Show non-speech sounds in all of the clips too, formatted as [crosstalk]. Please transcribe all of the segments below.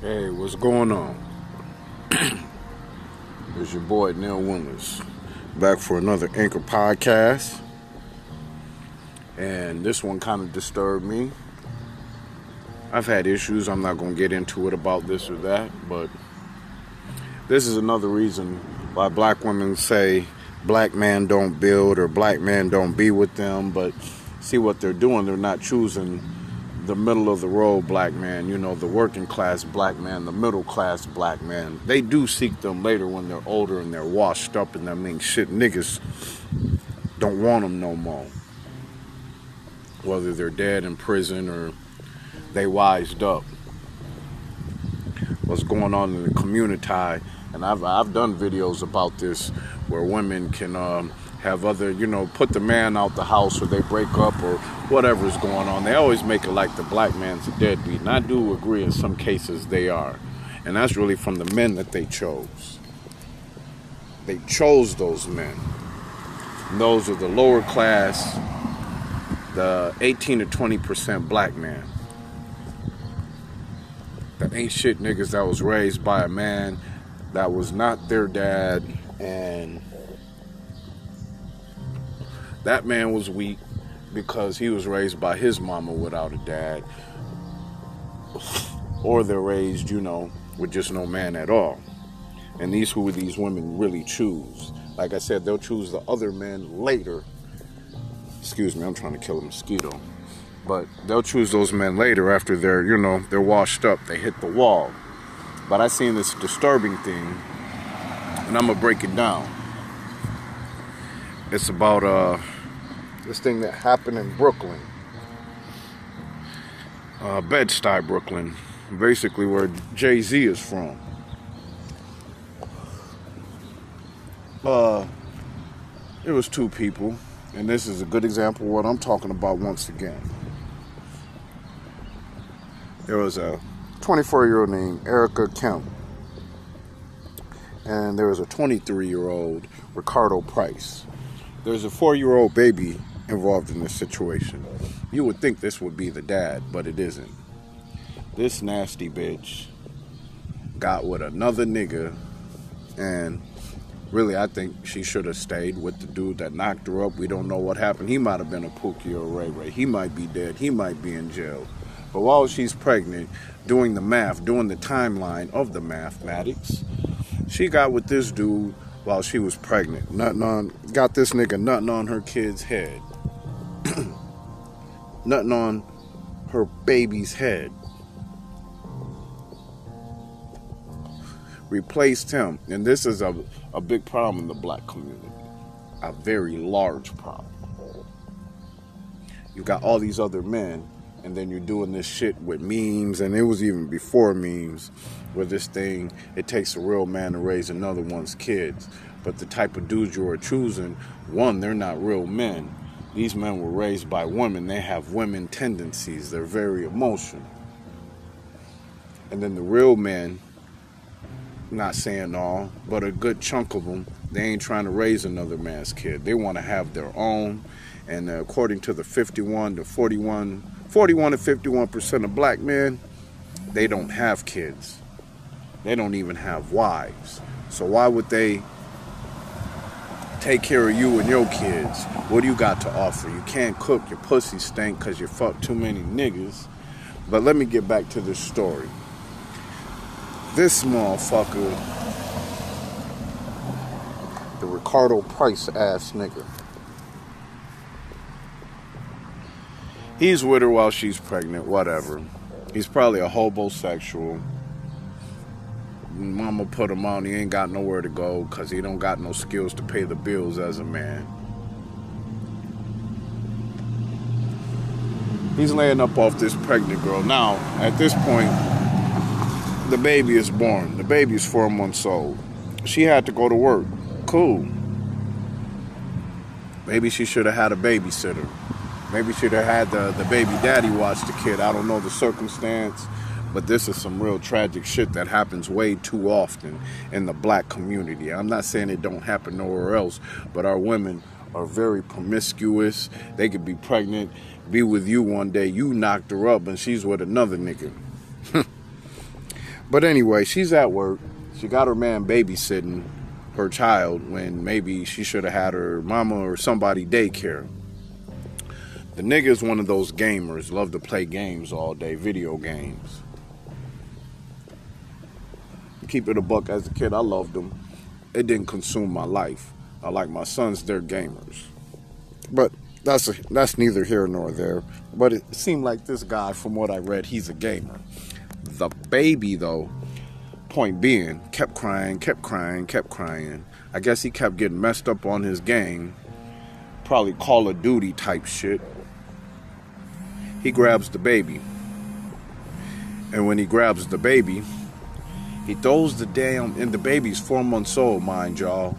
Hey, what's going on? [clears throat] it's your boy Neil Winters back for another Anchor podcast. And this one kind of disturbed me. I've had issues, I'm not going to get into it about this or that, but this is another reason why black women say black man don't build or black man don't be with them, but see what they're doing, they're not choosing the middle of the road black man, you know, the working class black man, the middle class black man. They do seek them later when they're older and they're washed up and that means shit niggas don't want them no more. Whether they're dead in prison or they wised up. What's going on in the community, and I've I've done videos about this where women can um, have other, you know, put the man out the house or they break up or whatever's going on. They always make it like the black man's a deadbeat. And I do agree in some cases they are. And that's really from the men that they chose. They chose those men. And those are the lower class, the 18 to 20% black man. The ain't shit niggas that was raised by a man that was not their dad and that man was weak because he was raised by his mama without a dad, or they're raised, you know, with just no man at all. And these who these women really choose. Like I said, they'll choose the other men later. Excuse me, I'm trying to kill a mosquito. But they'll choose those men later after they're, you know, they're washed up, they hit the wall. But I seen this disturbing thing, and I'm gonna break it down. It's about uh, this thing that happened in Brooklyn, uh, Bed-Stuy, Brooklyn, basically where Jay Z is from. Uh, it was two people, and this is a good example of what I'm talking about once again. There was a 24 year old named Erica Kemp, and there was a 23 year old Ricardo Price. There's a four year old baby involved in this situation. You would think this would be the dad, but it isn't. This nasty bitch got with another nigga, and really, I think she should have stayed with the dude that knocked her up. We don't know what happened. He might have been a Pookie or a Ray Ray. He might be dead. He might be in jail. But while she's pregnant, doing the math, doing the timeline of the mathematics, she got with this dude while she was pregnant. Nothing on, got this nigga nothing on her kid's head. Nothing on her baby's head. Replaced him. And this is a, a big problem in the black community. A very large problem. You got all these other men, and then you're doing this shit with memes, and it was even before memes where this thing, it takes a real man to raise another one's kids. But the type of dudes you are choosing, one, they're not real men. These men were raised by women. They have women tendencies. They're very emotional. And then the real men, not saying all, but a good chunk of them, they ain't trying to raise another man's kid. They want to have their own. And uh, according to the 51 to 41, 41 to 51% of black men, they don't have kids. They don't even have wives. So why would they take care of you and your kids? What do you got to offer? You can't cook, your pussy stink because you fuck too many niggas. But let me get back to this story. This motherfucker, the Ricardo Price ass nigga, he's with her while she's pregnant, whatever. He's probably a hobosexual mama put him on. He ain't got nowhere to go because he don't got no skills to pay the bills as a man. He's laying up off this pregnant girl. Now, at this point, the baby is born. The baby is four months old. She had to go to work. Cool. Maybe she should have had a babysitter. Maybe she'd have had the, the baby daddy watch the kid. I don't know the circumstance. But this is some real tragic shit that happens way too often in the black community. I'm not saying it don't happen nowhere else, but our women are very promiscuous. They could be pregnant, be with you one day, you knocked her up, and she's with another nigga. [laughs] But anyway, she's at work. She got her man babysitting her child when maybe she should have had her mama or somebody daycare. The nigga is one of those gamers, love to play games all day, video games. Keep it a buck as a kid, I loved them. It didn't consume my life. I like my sons, they're gamers. But that's a, that's neither here nor there. But it seemed like this guy, from what I read, he's a gamer. The baby, though, point being, kept crying, kept crying, kept crying. I guess he kept getting messed up on his game. Probably Call of Duty type shit. He grabs the baby. And when he grabs the baby, he throws the damn, and the baby's four months old, mind y'all.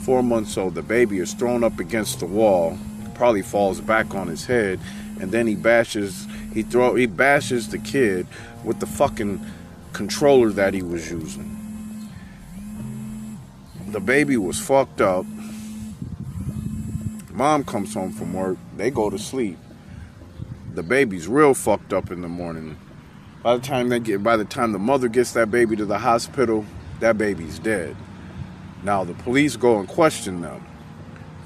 Four months old. The baby is thrown up against the wall probably falls back on his head, and then he bashes he throw he bashes the kid with the fucking controller that he was using. The baby was fucked up. Mom comes home from work. They go to sleep. The baby's real fucked up in the morning. By the time they get by the time the mother gets that baby to the hospital, that baby's dead. Now the police go and question them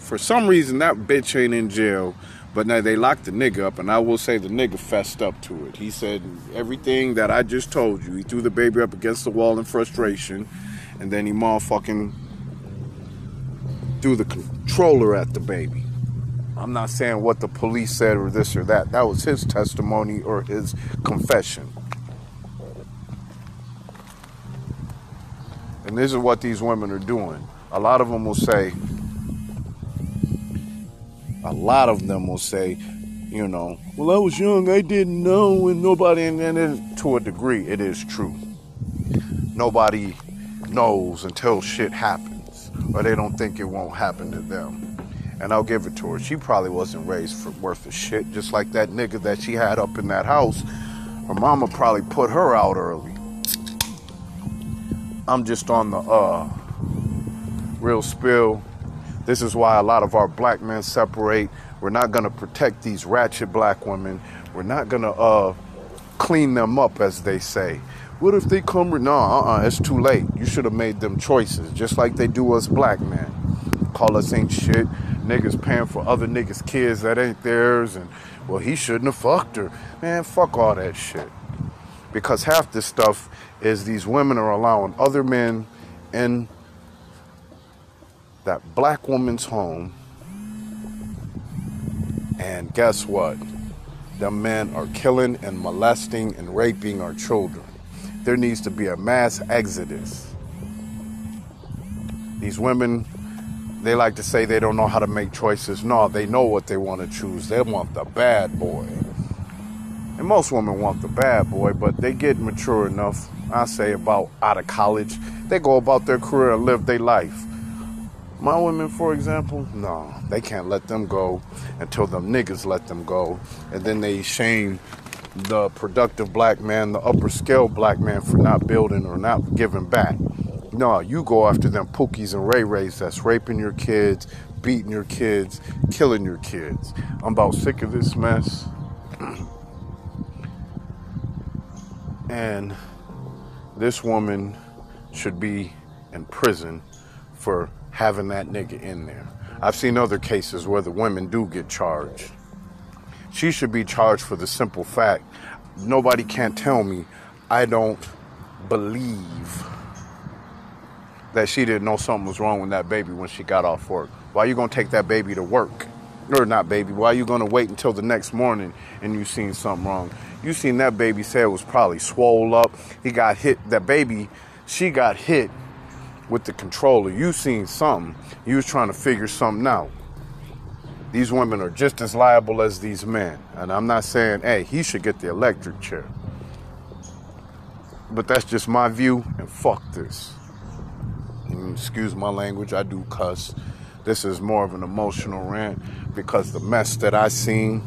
for some reason that bitch ain't in jail. But now they locked the nigga up, and I will say the nigga fessed up to it. He said everything that I just told you. He threw the baby up against the wall in frustration, and then he motherfucking threw the controller at the baby. I'm not saying what the police said or this or that. That was his testimony or his confession. And this is what these women are doing. A lot of them will say, a lot of them will say, you know, well, I was young, I didn't know, and nobody, and, and to a degree, it is true. Nobody knows until shit happens, or they don't think it won't happen to them. And I'll give it to her. She probably wasn't raised for worth of shit, just like that nigga that she had up in that house. Her mama probably put her out early. I'm just on the uh real spill this is why a lot of our black men separate. We're not going to protect these ratchet black women. We're not going to uh, clean them up, as they say. What if they come? No, uh-uh, it's too late. You should have made them choices, just like they do us black men. Call us ain't shit. Niggas paying for other niggas' kids that ain't theirs, and well, he shouldn't have fucked her. Man, fuck all that shit. Because half this stuff is these women are allowing other men in that black woman's home. And guess what? The men are killing and molesting and raping our children. There needs to be a mass exodus. These women, they like to say they don't know how to make choices. No, they know what they want to choose. They want the bad boy. Most women want the bad boy, but they get mature enough, I say about out of college, they go about their career and live their life. My women, for example, no, they can't let them go until the niggas let them go. And then they shame the productive black man, the upper scale black man for not building or not giving back. No, you go after them pookies and ray rays that's raping your kids, beating your kids, killing your kids. I'm about sick of this mess. [clears throat] and this woman should be in prison for having that nigga in there. I've seen other cases where the women do get charged. She should be charged for the simple fact nobody can't tell me I don't believe that she didn't know something was wrong with that baby when she got off work. Why you gonna take that baby to work? Or not baby, why you gonna wait until the next morning and you seen something wrong? You seen that baby say it was probably swole up. He got hit, that baby, she got hit with the controller. You seen something. You was trying to figure something out. These women are just as liable as these men. And I'm not saying, hey, he should get the electric chair. But that's just my view, and fuck this. Mm, excuse my language, I do cuss. This is more of an emotional rant because the mess that I seen,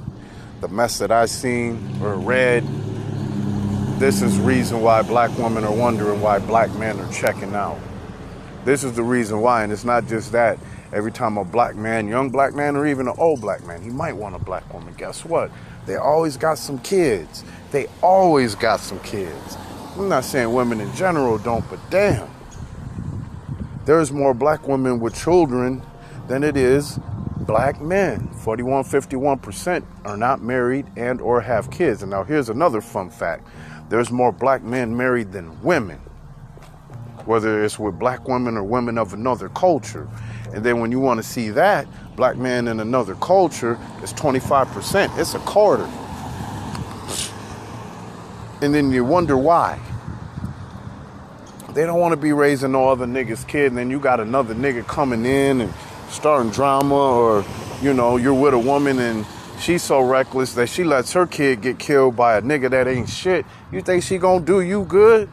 the mess that I seen or read, this is reason why black women are wondering why black men are checking out. This is the reason why, and it's not just that. Every time a black man, young black man, or even an old black man, he might want a black woman. Guess what? They always got some kids. They always got some kids. I'm not saying women in general don't, but damn. There's more black women with children than it is black men. 41 51% are not married and or have kids. And now here's another fun fact. There's more black men married than women. Whether it's with black women or women of another culture. And then when you want to see that, black man in another culture is 25%. It's a quarter. And then you wonder why. They don't want to be raising no other nigga's kid, and then you got another nigga coming in and starting drama, or you know, you're with a woman and she's so reckless that she lets her kid get killed by a nigga that ain't shit. You think she gonna do you good?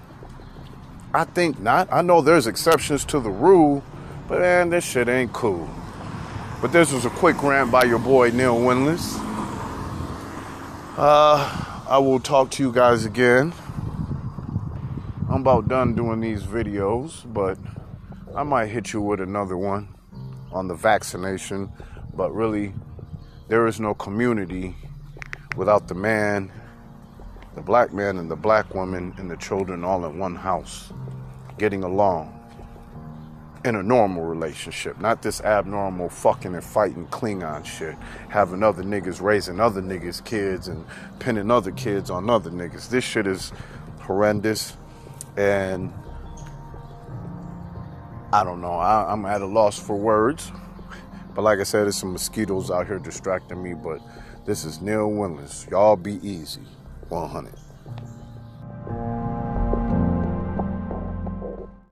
I think not. I know there's exceptions to the rule, but man, this shit ain't cool. But this was a quick rant by your boy Neil Winless. Uh, I will talk to you guys again. I'm about done doing these videos, but I might hit you with another one on the vaccination. But really, there is no community without the man, the black man, and the black woman, and the children all in one house getting along in a normal relationship, not this abnormal fucking and fighting Klingon shit. Having other niggas raising other niggas' kids and pinning other kids on other niggas. This shit is horrendous. And I don't know. I, am at a loss for words. But like I said, there's some mosquitoes out here distracting me. But this is Neil Winless. Y'all be easy. 100.